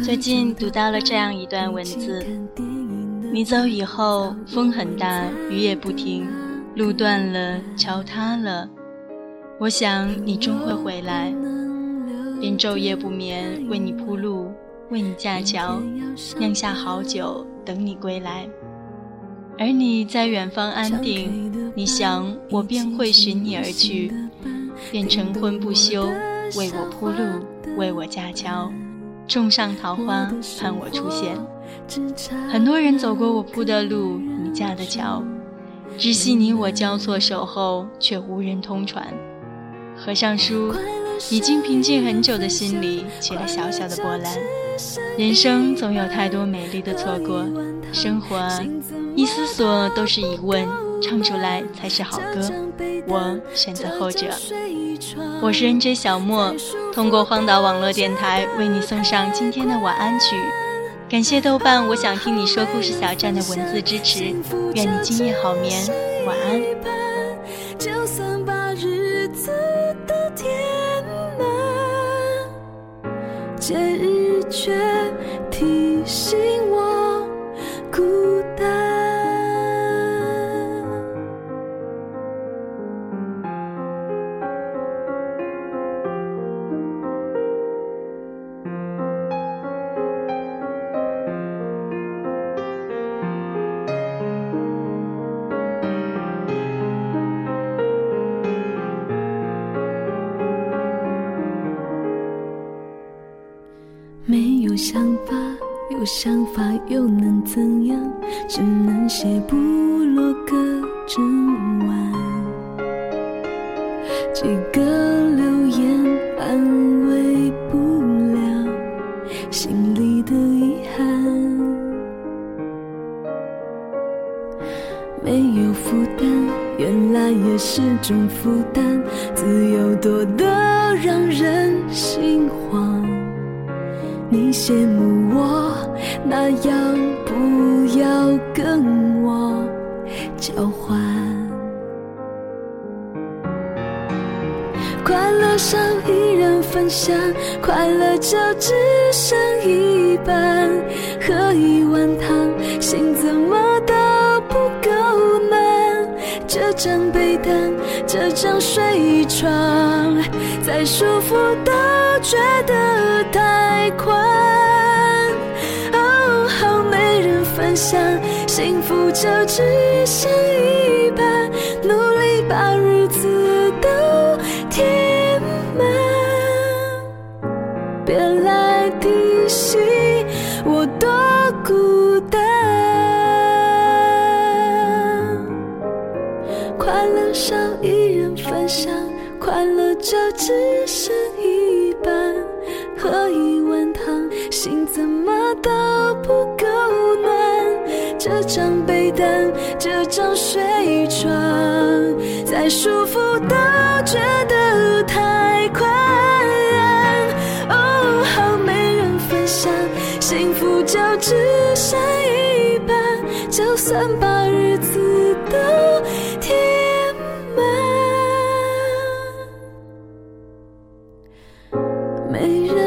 最近读到了这样一段文字：你走以后，风很大，雨也不停，路断了，桥塌了。我想你终会回来，便昼夜不眠为你铺路，为你架桥，酿下好酒等你归来。而你在远方安定，你想我便会寻你而去，便晨昏不休为我铺路，为我架桥。种上桃花，盼我出现。很多人走过我铺的路，你架的桥，只惜你我交错守候，却无人通传。合上书，已经平静很久的心里起了小小的波澜。人生总有太多美丽的错过，生活，一思索都是疑问，唱出来才是好歌。我选择后者。我是 NJ 小莫，通过荒岛网络电台为你送上今天的晚安曲。感谢豆瓣我想听你说故事小站的文字支持，愿你今夜好眠，晚安。就算把日子都填满，节日却提醒有想法又能怎样？只能写部落格整晚。几个留言安慰不了心里的遗憾。没有负担，原来也是种负担。自由多得让人心慌。你羡慕我那样，不要跟我交换。快乐少一人分享，快乐就只剩一半。喝一碗汤，心怎么都不够暖。这张被单，这张睡床，再舒服都觉得就只剩一半，努力把日子都填满。别来提醒我多孤单，快乐少一人分享，快乐就只剩一半。喝一碗汤，心怎么都不够。这张被单，这张睡床，再舒服都觉得太宽。哦，好没人分享，幸福就只剩一半。就算把日子都填满，没人。